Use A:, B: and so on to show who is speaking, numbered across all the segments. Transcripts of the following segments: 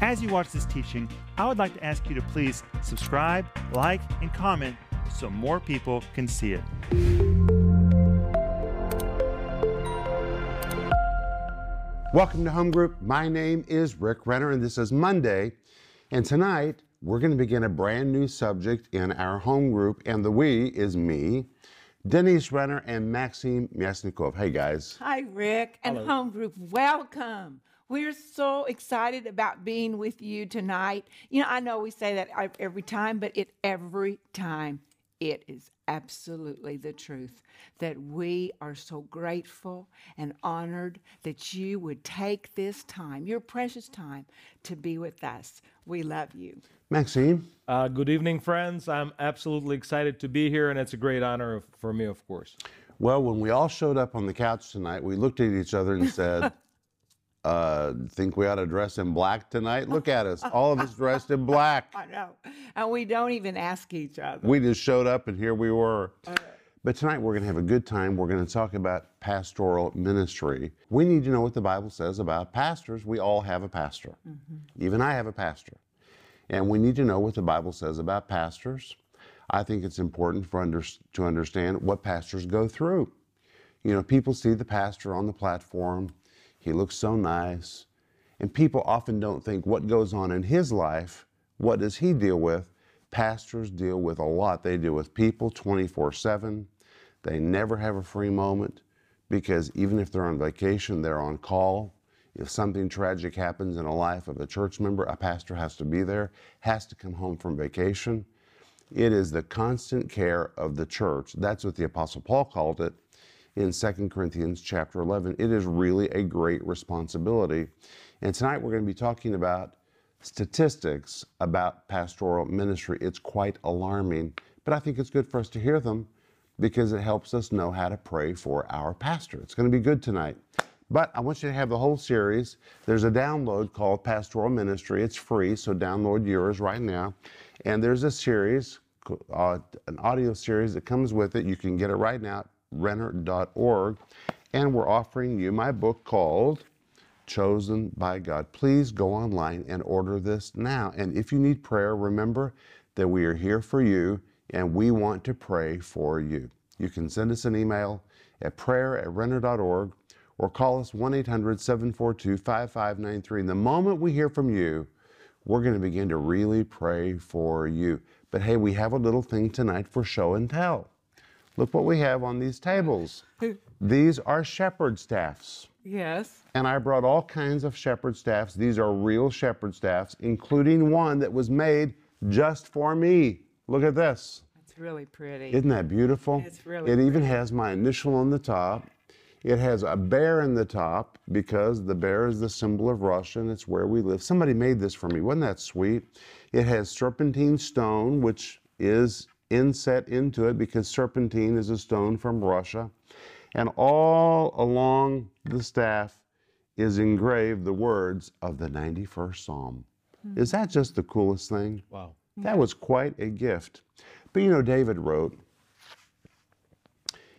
A: As you watch this teaching, I would like to ask you to please subscribe, like, and comment so more people can see it.
B: Welcome to Home Group. My name is Rick Renner, and this is Monday. And tonight, we're going to begin a brand new subject in our home group, and the we is me, Denise Renner, and Maxime Myasnikov. Hey, guys.
C: Hi, Rick and home group. Welcome. We're so excited about being with you tonight. You know, I know we say that every time, but it every time it is absolutely the truth that we are so grateful and honored that you would take this time, your precious time, to be with us. We love you.
B: Maxime,
D: Uh, good evening, friends. I'm absolutely excited to be here, and it's a great honor for me, of course.
B: well, when we all showed up on the couch tonight, we looked at each other and said, uh, think we ought to dress in black tonight? Look at us, all of us dressed in black.
C: I know. And we don't even ask each other.
B: We just showed up and here we were. But tonight we're going to have a good time. We're going to talk about pastoral ministry. We need to know what the Bible says about pastors. We all have a pastor. Even I have a pastor. And we need to know what the Bible says about pastors. I think it's important for under, to understand what pastors go through. You know, people see the pastor on the platform, he looks so nice, and people often don't think what goes on in his life, what does he deal with? Pastors deal with a lot. They deal with people 24 7. They never have a free moment because even if they're on vacation, they're on call. If something tragic happens in a life of a church member, a pastor has to be there, has to come home from vacation. It is the constant care of the church. That's what the Apostle Paul called it in 2 Corinthians chapter 11. It is really a great responsibility. And tonight we're going to be talking about statistics about pastoral ministry. It's quite alarming, but I think it's good for us to hear them because it helps us know how to pray for our pastor. It's going to be good tonight. But I want you to have the whole series. There's a download called Pastoral Ministry. It's free, so download yours right now. And there's a series, uh, an audio series that comes with it. You can get it right now renner.org. And we're offering you my book called Chosen by God. Please go online and order this now. And if you need prayer, remember that we are here for you and we want to pray for you. You can send us an email at prayer at renner.org or call us 1 800 742 5593. And the moment we hear from you, we're going to begin to really pray for you. But hey, we have a little thing tonight for show and tell. Look what we have on these tables. These are shepherd staffs.
C: Yes.
B: And I brought all kinds of shepherd staffs. These are real shepherd staffs, including one that was made just for me. Look at this.
C: It's really pretty.
B: Isn't that beautiful?
C: It's really
B: It even has my initial on the top. It has a bear in the top because the bear is the symbol of Russia and it's where we live. Somebody made this for me. Wasn't that sweet? It has serpentine stone, which is inset into it because serpentine is a stone from Russia. And all along the staff is engraved the words of the 91st Psalm. Hmm. Is that just the coolest thing?
D: Wow.
B: That was quite a gift. But you know, David wrote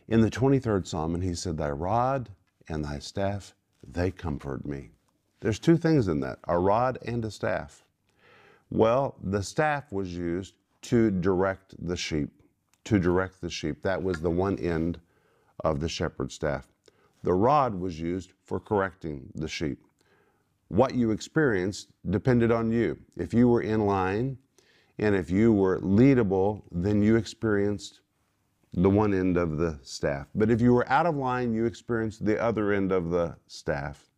B: in the 23rd Psalm, and he said, Thy rod and thy staff, they comfort me. There's two things in that a rod and a staff. Well, the staff was used to direct the sheep, to direct the sheep. That was the one end of the shepherd's staff. The rod was used for correcting the sheep. What you experienced depended on you. If you were in line and if you were leadable, then you experienced the one end of the staff. But if you were out of line, you experienced the other end of the staff.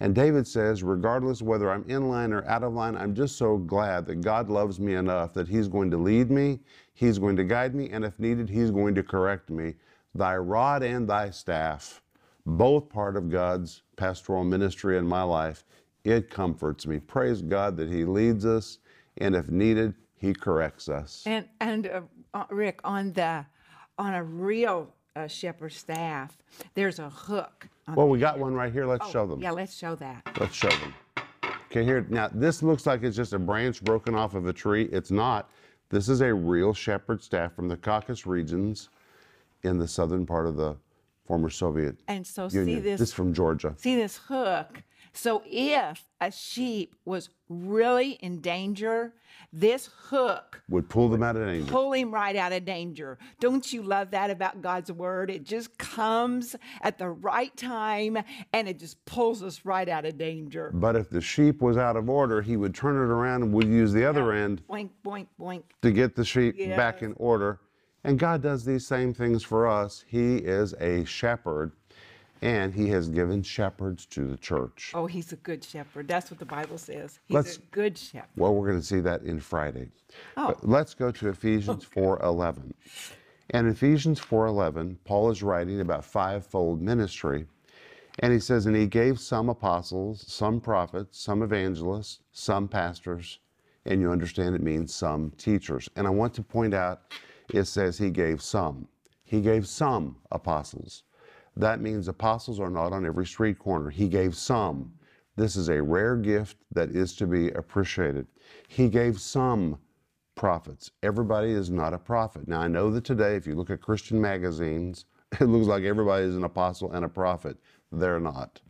B: And David says, regardless whether I'm in line or out of line, I'm just so glad that God loves me enough that He's going to lead me, He's going to guide me, and if needed, He's going to correct me. Thy rod and thy staff, both part of God's pastoral ministry in my life, it comforts me. Praise God that He leads us, and if needed, He corrects us.
C: And and uh, uh, Rick, on the on a real uh, shepherd staff, there's a hook. On
B: Well, we got one right here. Let's
C: Oh,
B: show them.
C: Yeah, let's show that.
B: Let's show them. Okay, here, now this looks like it's just a branch broken off of a tree. It's not. This is a real shepherd staff from the Caucasus regions in the southern part of the former Soviet
C: And so
B: Union.
C: see this
B: this from Georgia.
C: see this hook. So if a sheep was really in danger, this hook
B: Would pull them out of danger.
C: pull him right out of danger. Don't you love that about God's word? It just comes at the right time and it just pulls us right out of danger.
B: But if the sheep was out of order, he would turn it around and would use the other end
C: Boink, boink, boink.
B: to get the sheep back in order. And God does these same things for us. He is a shepherd, and He has given shepherds to the church.
C: Oh, he's a good shepherd. That's what the Bible says. He's
B: Let's-
C: a good shepherd.
B: Well, we're going to see that in Friday.
C: Oh.
B: But let's go to Ephesians 4:11. And Ephesians 4:11, Paul is writing about fivefold ministry, and he says, "And he gave some apostles, some prophets, some evangelists, some pastors, and you understand it means some teachers." And I want to point out, it says he gave some. He gave some apostles. That means apostles are not on every street corner. He gave some. This is a rare gift that is to be appreciated. He gave some prophets. Everybody is not a prophet. Now, I know that today, if you look at Christian magazines, it looks like everybody is an apostle and a prophet. They're not.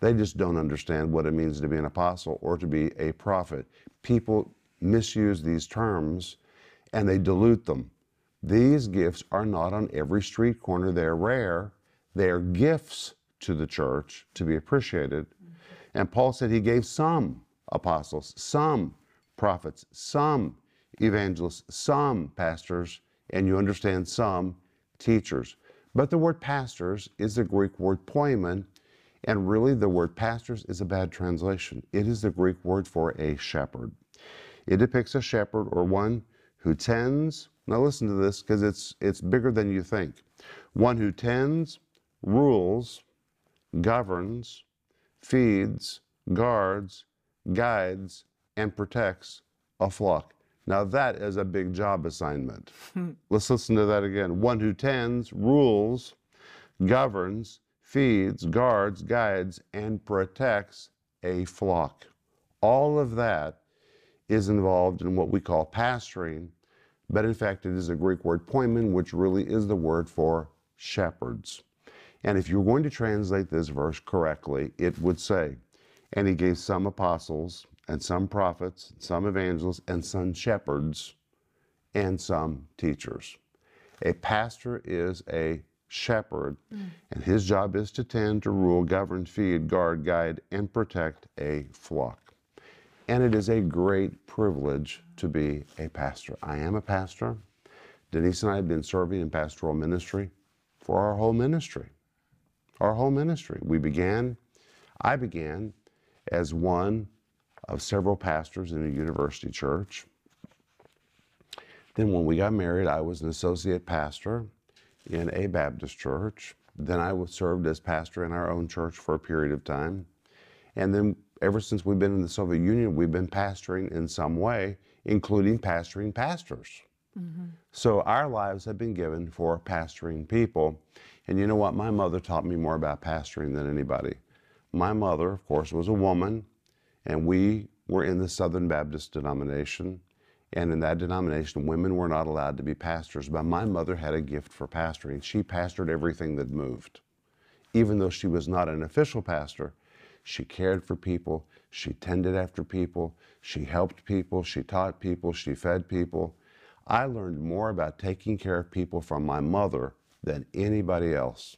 B: They just don't understand what it means to be an apostle or to be a prophet. People misuse these terms and they dilute them. These gifts are not on every street corner. They're rare. They are gifts to the church to be appreciated. And Paul said he gave some apostles, some prophets, some evangelists, some pastors, and you understand some teachers. But the word pastors is the Greek word poimen, and really the word pastors is a bad translation. It is the Greek word for a shepherd. It depicts a shepherd or one who tends, now listen to this because it's, it's bigger than you think. One who tends, rules, governs, feeds, guards, guides, and protects a flock. Now that is a big job assignment. Let's listen to that again. One who tends, rules, governs, feeds, guards, guides, and protects a flock. All of that is involved in what we call pastoring, but in fact, it is a Greek word poimen, which really is the word for shepherds. And if you're going to translate this verse correctly, it would say, And he gave some apostles, and some prophets, some evangelists, and some shepherds, and some teachers. A pastor is a shepherd, mm. and his job is to tend, to rule, govern, feed, guard, guide, and protect a flock. And it is a great privilege to be a pastor. I am a pastor. Denise and I have been serving in pastoral ministry for our whole ministry. Our whole ministry. We began, I began as one of several pastors in a university church. Then, when we got married, I was an associate pastor in a Baptist church. Then, I served as pastor in our own church for a period of time. And then, ever since we've been in the Soviet Union, we've been pastoring in some way, including pastoring pastors. Mm-hmm. So, our lives have been given for pastoring people. And you know what? My mother taught me more about pastoring than anybody. My mother, of course, was a woman, and we were in the Southern Baptist denomination. And in that denomination, women were not allowed to be pastors. But my mother had a gift for pastoring. She pastored everything that moved. Even though she was not an official pastor, she cared for people, she tended after people, she helped people, she taught people, she fed people. I learned more about taking care of people from my mother than anybody else.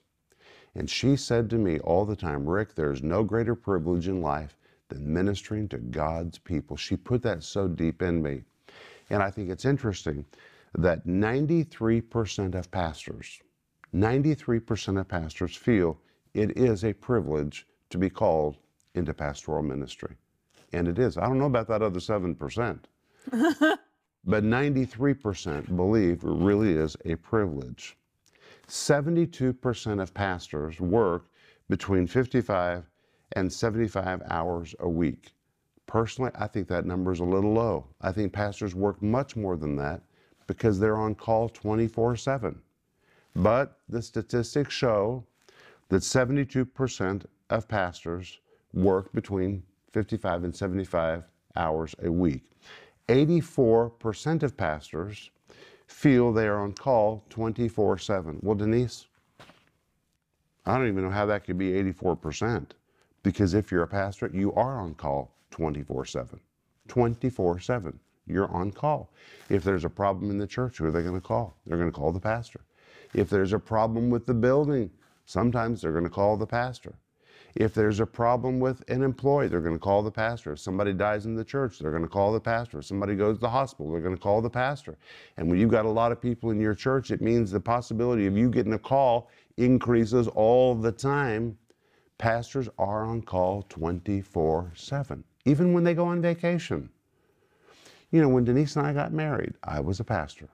B: And she said to me all the time, Rick, there's no greater privilege in life than ministering to God's people. She put that so deep in me. And I think it's interesting that 93% of pastors, 93% of pastors feel it is a privilege to be called into pastoral ministry. And it is. I don't know about that other 7%. but 93% believe it really is a privilege. 72% of pastors work between 55 and 75 hours a week. Personally, I think that number is a little low. I think pastors work much more than that because they're on call 24 7. But the statistics show that 72% of pastors work between 55 and 75 hours a week. 84% of pastors feel they are on call 24 7. Well, Denise, I don't even know how that could be 84%. Because if you're a pastor, you are on call 24 7. 24 7. You're on call. If there's a problem in the church, who are they going to call? They're going to call the pastor. If there's a problem with the building, sometimes they're going to call the pastor. If there's a problem with an employee, they're going to call the pastor. If somebody dies in the church, they're going to call the pastor. If somebody goes to the hospital, they're going to call the pastor. And when you've got a lot of people in your church, it means the possibility of you getting a call increases all the time. Pastors are on call 24 7, even when they go on vacation. You know, when Denise and I got married, I was a pastor.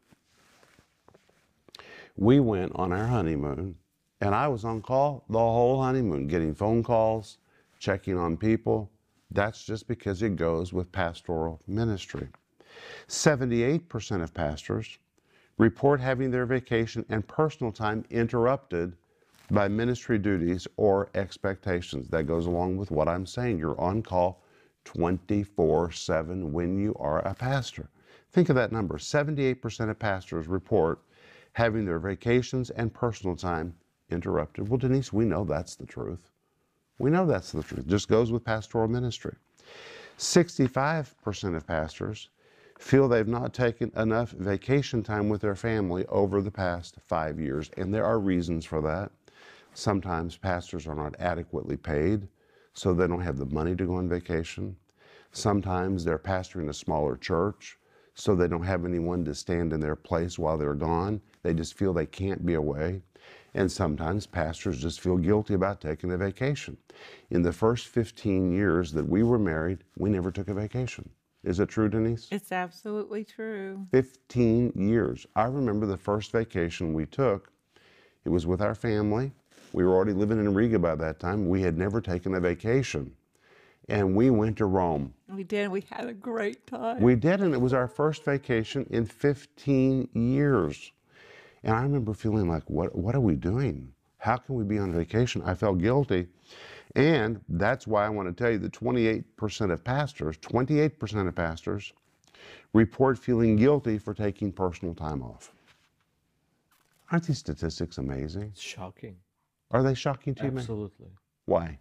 B: We went on our honeymoon and I was on call the whole honeymoon, getting phone calls, checking on people. That's just because it goes with pastoral ministry. 78% of pastors report having their vacation and personal time interrupted by ministry duties or expectations. That goes along with what I'm saying. You're on call 24 7 when you are a pastor. Think of that number 78% of pastors report having their vacations and personal time interrupted. Well, Denise, we know that's the truth. We know that's the truth. It Just goes with pastoral ministry. 65% of pastors feel they've not taken enough vacation time with their family over the past five years, and there are reasons for that. Sometimes pastors are not adequately paid, so they don't have the money to go on vacation. Sometimes they're pastoring a smaller church, so they don't have anyone to stand in their place while they're gone. They just feel they can't be away. And sometimes pastors just feel guilty about taking a vacation. In the first 15 years that we were married, we never took a vacation. Is it true, Denise?
C: It's absolutely true.
B: 15 years. I remember the first vacation we took, it was with our family. We were already living in Riga by that time. We had never taken a vacation. And we went to Rome.
C: We did. We had a great time.
B: We did, and it was our first vacation in 15 years. And I remember feeling like, what, what are we doing? How can we be on vacation? I felt guilty. And that's why I want to tell you that 28% of pastors, 28% of pastors report feeling guilty for taking personal time off. Aren't these statistics amazing?
D: It's shocking.
B: Are they shocking to you? man?
D: Absolutely.
B: Why?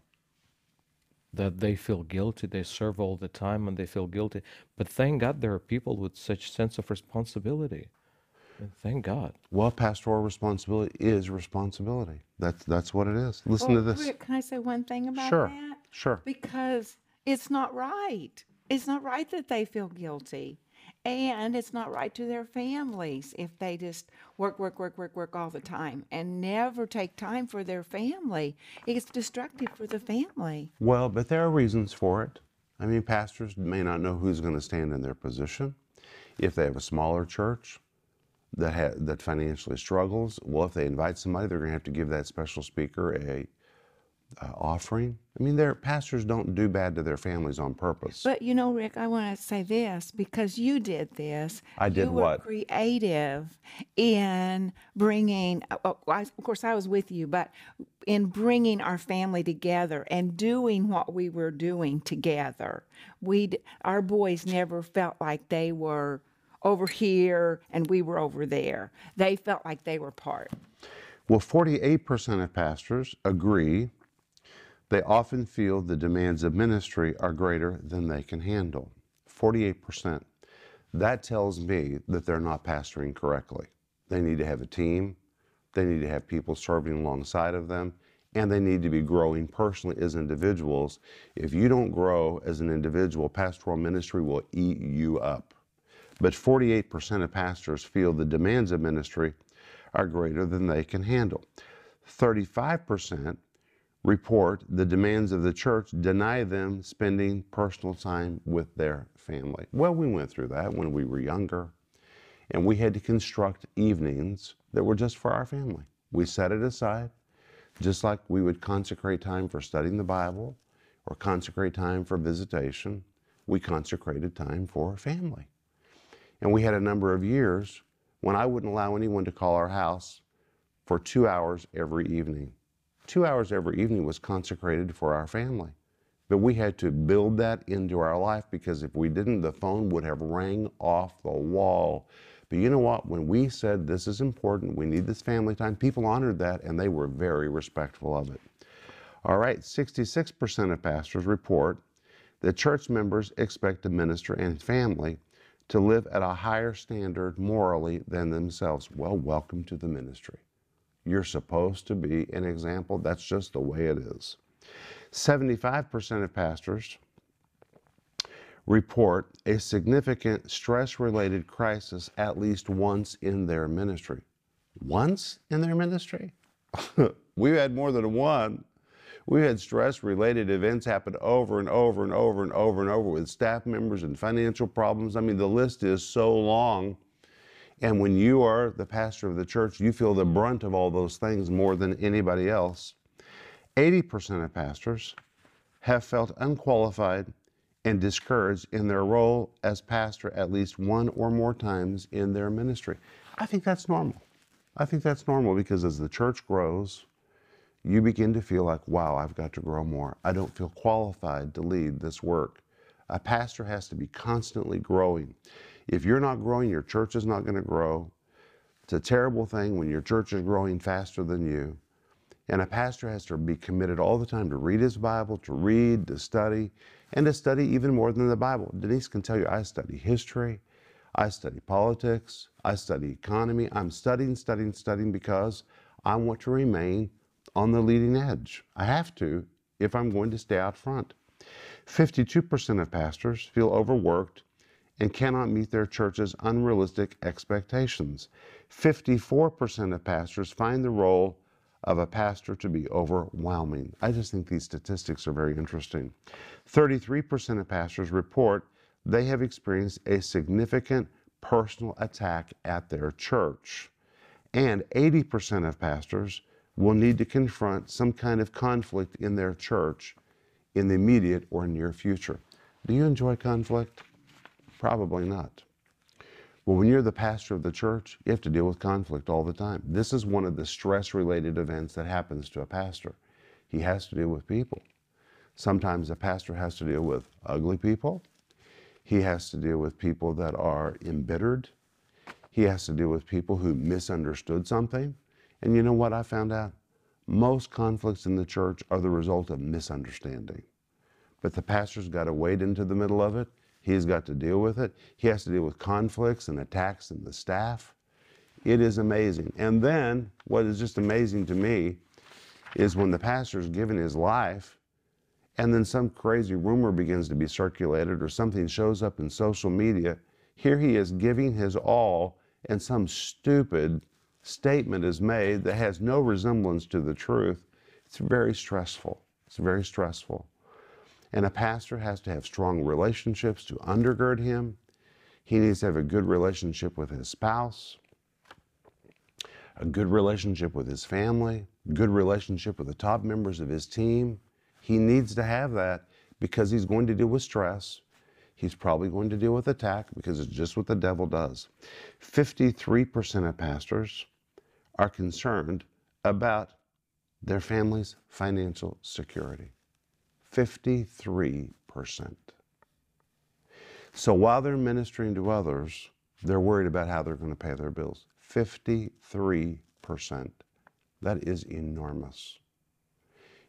D: That they feel guilty, they serve all the time and they feel guilty. But thank God there are people with such sense of responsibility. And thank God.
B: Well, pastoral responsibility is responsibility. That's that's what it is. Listen
C: Well,
B: to this.
C: Can I say one thing about
B: Sure,
C: that?
B: sure.
C: Because it's not right. It's not right that they feel guilty. And it's not right to their families if they just work, work, work, work, work all the time and never take time for their family. It's destructive for the family.
B: Well, but there are reasons for it. I mean, pastors may not know who's going to stand in their position. If they have a smaller church that ha- that financially struggles, well, if they invite somebody, they're going to have to give that special speaker a uh, offering. I mean, their pastors don't do bad to their families on purpose.
C: But you know, Rick, I want to say this because you did this.
B: I did
C: you were
B: what?
C: Creative in bringing. oh, I, of course, I was with you, but in bringing our family together and doing what we were doing together. We, our boys, never felt like they were over here and we were over there. They felt like they were part.
B: Well, 48% of pastors agree they often feel the demands of ministry are greater than they can handle. 48%. That tells me that they're not pastoring correctly. They need to have a team, they need to have people serving alongside of them, and they need to be growing personally as individuals. If you don't grow as an individual, pastoral ministry will eat you up. But 48% of pastors feel the demands of ministry are greater than they can handle. 35% report the demands of the church deny them spending personal time with their family. Well, we went through that when we were younger, and we had to construct evenings that were just for our family. We set it aside, just like we would consecrate time for studying the Bible or consecrate time for visitation. We consecrated time for family. And we had a number of years when I wouldn't allow anyone to call our house for two hours every evening. Two hours every evening was consecrated for our family. But we had to build that into our life because if we didn't, the phone would have rang off the wall But you know what? When we said this is important, we need this family time, people honored that and they were very respectful of it. All right, 66% of pastors report that church members expect the minister and family to live at a higher standard morally than themselves. Well, welcome to the ministry. You're supposed to be an example. That's just the way it is. 75% of pastors report a significant stress related crisis at least once in their ministry. Once in their ministry? We've had more than one. We had stress related events happen over and over and over and over and over with staff members and financial problems. I mean, the list is so long. And when you are the pastor of the church, you feel the brunt of all those things more than anybody else. 80% of pastors have felt unqualified and discouraged in their role as pastor at least one or more times in their ministry. I think that's normal. I think that's normal because as the church grows, you begin to feel like, wow, I've got to grow more. I don't feel qualified to lead this work. A pastor has to be constantly growing. If you're not growing, your church is not going to grow. It's a terrible thing when your church is growing faster than you. And a pastor has to be committed all the time to read his Bible, to read, to study, and to study even more than the Bible. Denise can tell you I study history, I study politics, I study economy. I'm studying, studying, studying because I want to remain on the leading edge. I have to if I'm going to stay out front. 52% of pastors feel overworked and cannot meet their church's unrealistic expectations. 54% of pastors find the role of a pastor to be overwhelming. I just think these statistics are very interesting. 33% of pastors report they have experienced a significant personal attack at their church. And 80% of pastors will need to confront some kind of conflict in their church in the immediate or near future. Do you enjoy conflict? Probably not. Well, when you're the pastor of the church, you have to deal with conflict all the time. This is one of the stress related events that happens to a pastor. He has to deal with people. Sometimes a pastor has to deal with ugly people. He has to deal with people that are embittered. He has to deal with people who misunderstood something. And you know what I found out? Most conflicts in the church are the result of misunderstanding. But the pastor's got to wade into the middle of it. He's got to deal with it. He has to deal with conflicts and attacks and the staff. It is amazing. And then, what is just amazing to me is when the pastor's given his life, and then some crazy rumor begins to be circulated or something shows up in social media, here he is giving his all, and some stupid statement is made that has no resemblance to the truth, it's very stressful. It's very stressful. And a pastor has to have strong relationships to undergird him. He needs to have a good relationship with his spouse, a good relationship with his family, good relationship with the top members of his team. He needs to have that because he's going to deal with stress. He's probably going to deal with attack because it's just what the devil does. 53% of pastors are concerned about their family's financial security. 53%. So while they're ministering to others, they're worried about how they're going to pay their bills. 53%. That is enormous.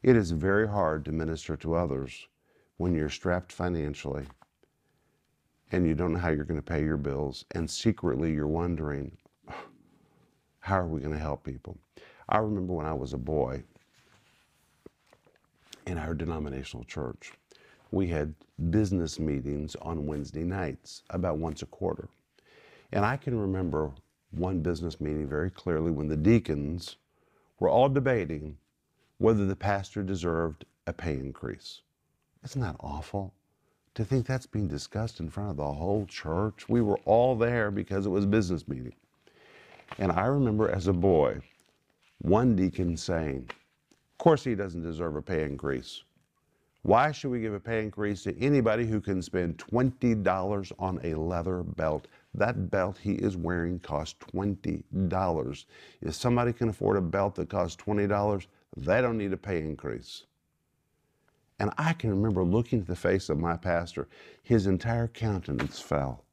B: It is very hard to minister to others when you're strapped financially and you don't know how you're going to pay your bills, and secretly you're wondering, how are we going to help people? I remember when I was a boy in our denominational church, we had business meetings on Wednesday nights, about once a quarter. And I can remember one business meeting very clearly when the deacons were all debating whether the pastor deserved a pay increase. Isn't that awful? To think that's being discussed in front of the whole church. We were all there because it was a business meeting. And I remember as a boy, one deacon saying, Of course, he doesn't deserve a pay increase. Why should we give a pay increase to anybody who can spend $20 on a leather belt? That belt he is wearing costs $20. If somebody can afford a belt that costs $20, they don't need a pay increase. And I can remember looking at the face of my pastor, his entire countenance fell.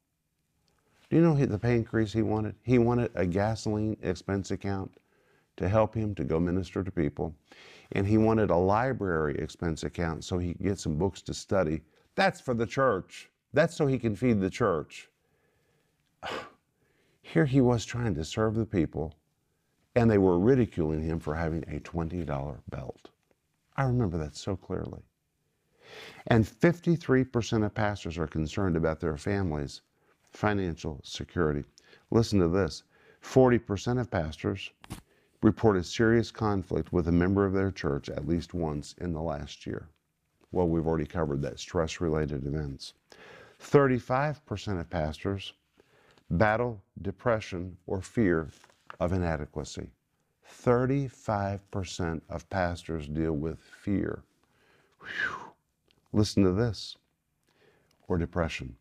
B: Do you know the pay increase he wanted? He wanted a gasoline expense account to help him to go minister to people. And he wanted a library expense account so he could get some books to study. That's for the church. That's so he can feed the church. Here he was trying to serve the people, and they were ridiculing him for having a $20 belt. I remember that so clearly. And 53% of pastors are concerned about their families' financial security. Listen to this 40% of pastors reported serious conflict with a member of their church at least once in the last year. Well, we've already covered that stress related events. 35% of pastors battle depression or fear of inadequacy. 35% of pastors deal with fear. Whew. Listen to this or depression.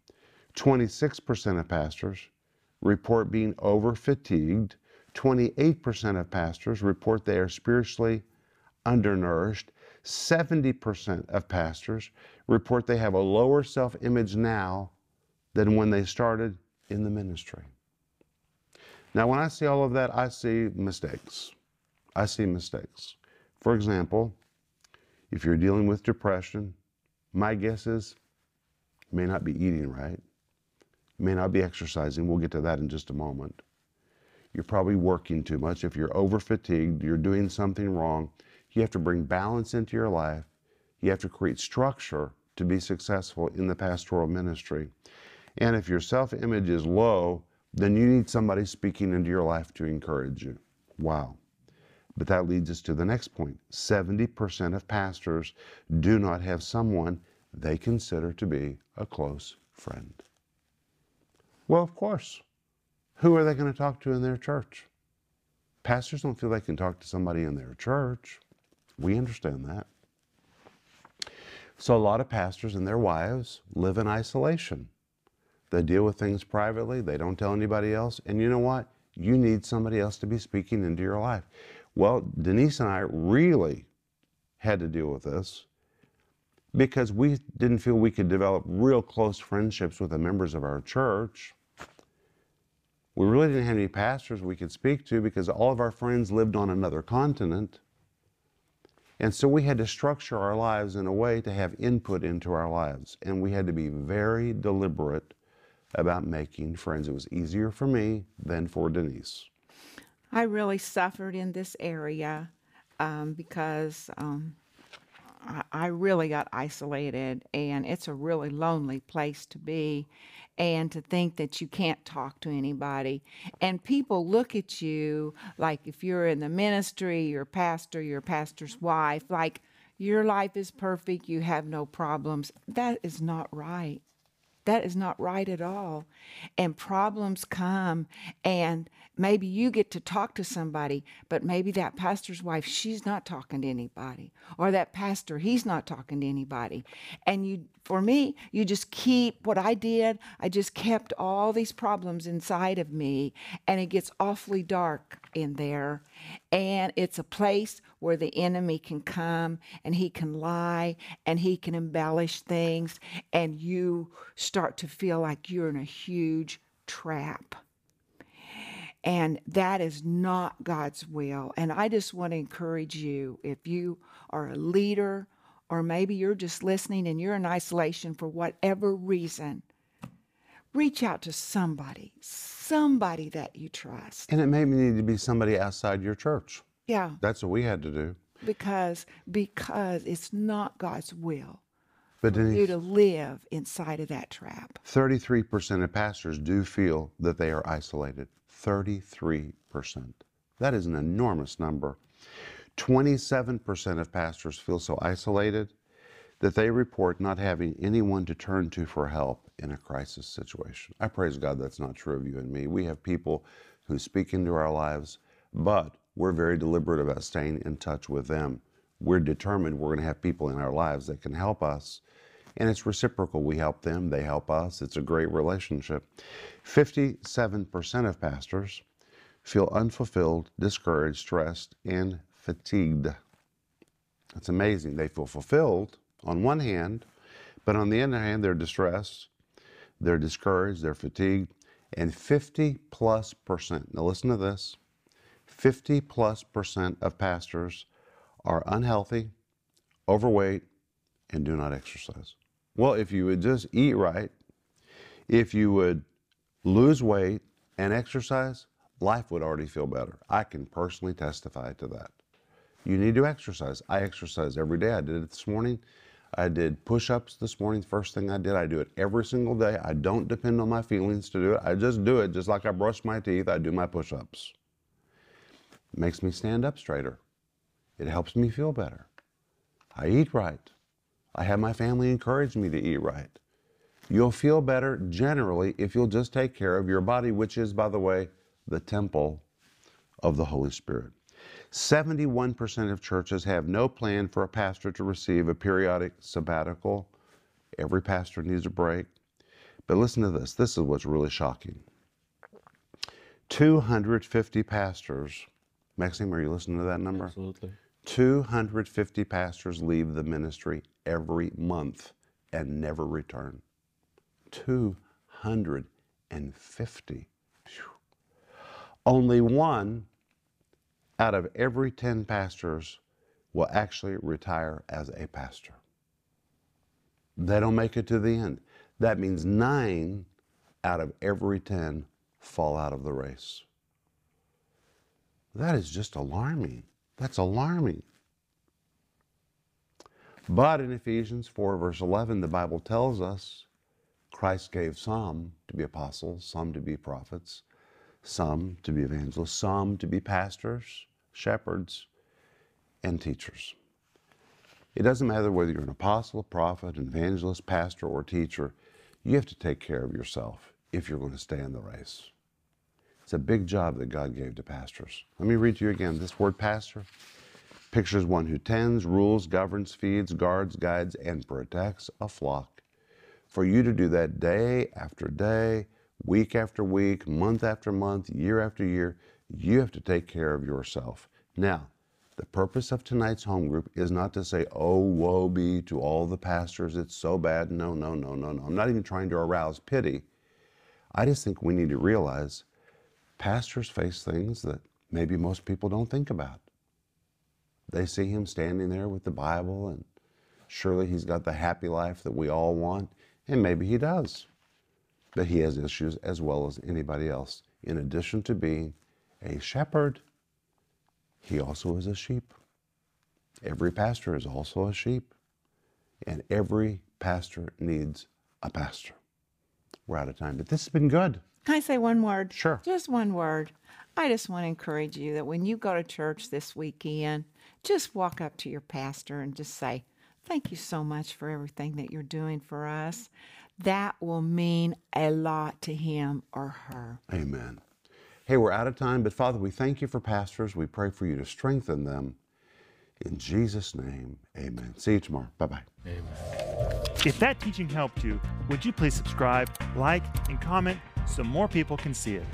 B: 26% of pastors report being over fatigued. 28% of pastors report they are spiritually undernourished. 70% of pastors report they have a lower self image now than when they started in the ministry. Now, when I see all of that, I see mistakes. I see mistakes. For example, if you're dealing with depression, my guess is you may not be eating right, may not be exercising. We'll get to that in just a moment. You're probably working too much. If you're over fatigued, you're doing something wrong. You have to bring balance into your life. You have to create structure to be successful in the pastoral ministry. And if your self image is low, then you need somebody speaking into your life to encourage you. Wow. But that leads us to the next point 70% of pastors do not have someone they consider to be a close friend. Well, of course. Who are they going to talk to in their church? Pastors don't feel they can talk to somebody in their church. We understand that. So, a lot of pastors and their wives live in isolation. They deal with things privately, they don't tell anybody else. And you know what? You need somebody else to be speaking into your life. Well, Denise and I really had to deal with this because we didn't feel we could develop real close friendships with the members of our church. We really didn't have any pastors we could speak to because all of our friends lived on another continent. And so we had to structure our lives in a way to have input into our lives. And we had to be very deliberate about making friends. It was easier for me than for Denise.
C: I really suffered in this area um, because um, I, really got isolated, and it's a really lonely place to be. And to think that you can't talk to anybody. And people look at you like if you're in the ministry, you're pastor, you're pastor's wife, like your life is perfect, you have no problems. That is not right. That is not right at all. And problems come, and maybe you get to talk to somebody, but maybe that pastor's wife, she's not talking to anybody, or that pastor, he's not talking to anybody. And you, for me, you just keep what I did, I just kept all these problems inside of me, and it gets awfully dark in there. And it's a place where the enemy can come and he can lie and he can embellish things, and you start to feel like you're in a huge trap. And that is not God's will. And I just want to encourage you if you are a leader, or maybe you're just listening and you're in isolation for whatever reason, reach out to somebody, somebody that you trust.
B: And it may need to be somebody outside your church.
C: Yeah,
B: That's what we had to do.
C: because because it's not God's will
B: But
C: for you to live inside of that trap.
B: 33% of pastors do feel that they are isolated. 33%. That is an enormous number. 27% of pastors feel so isolated that they report not having anyone to turn to for help in a crisis situation. I praise God that's not true of you and me. We have people who speak into our lives, but we're very deliberate about staying in touch with them. We're determined we're going to have people in our lives that can help us. And it's reciprocal. We help them, they help us. It's a great relationship. 57% of pastors feel unfulfilled, discouraged, stressed, and fatigued. It's amazing. They feel fulfilled on one hand, but on the other hand, they're distressed, they're discouraged, they're fatigued, And 50 plus percent, now listen to this 50 plus percent of pastors are unhealthy, overweight, and do not exercise. Well, if you would just eat right, if you would lose weight and exercise, life would already feel better. I can personally testify to that. You need to exercise. I exercise every day. I did it this morning. I did push ups this morning. First thing I did, I do it every single day. I don't depend on my feelings to do it. I just do it just like I brush my teeth. I do my push ups. It makes me stand up straighter. It helps me feel better. I eat right. I have my family encourage me to eat right. You'll feel better generally if you'll just take care of your body, which is, by the way, the temple of the Holy Spirit. 71% of churches have no plan for a pastor to receive a periodic sabbatical. Every pastor needs a break. But listen to this this is what's really shocking. 250 pastors, Maxime, are you listening to that number?
D: Absolutely.
B: 250 pastors leave the ministry every month and never return. 250. Phew. Only one out of every 10 pastors will actually retire as a pastor. They don't make it to the end. That means nine out of every 10 fall out of the race. That is just alarming. That's alarming. But in Ephesians 4, verse 11, the Bible tells us Christ gave some to be apostles, some to be prophets, some to be evangelists, some to be pastors, shepherds, and teachers. It doesn't matter whether you're an apostle, prophet, an evangelist, pastor, or teacher, you have to take care of yourself if you're going to stay in the race. It's a big job that God gave to pastors. Let me read to you again this word pastor pictures one who tends, rules, governs, feeds, guards, guides, and protects a flock. For you to do that day after day, week after week, month after month, year after year, you have to take care of yourself. Now, the purpose of tonight's home group is not to say, oh, woe be to all the pastors, it's so bad. No, no, no, no, no. I'm not even trying to arouse pity. I just think we need to realize pastors face things that maybe most people don't think about. They see him standing there with the Bible, and surely he's got the happy life that we all want, and maybe he does. But he has issues as well as anybody else. In addition to being a shepherd, he also is a sheep. Every pastor is also a sheep, and every pastor needs a pastor. We're out of time, but this has been good.
C: Can I say one word?
B: Sure.
C: Just one word. I just want to encourage you that when you go to church this weekend, just walk up to your pastor and just say, Thank you so much for everything that you're doing for us. That will mean a lot to him or her.
B: Amen. Hey, we're out of time, but Father, we thank you for pastors. We pray for you to strengthen them. In Jesus' name, amen. See you tomorrow. Bye bye. Amen.
A: If that teaching helped you, would you please subscribe, like, and comment so more people can see it?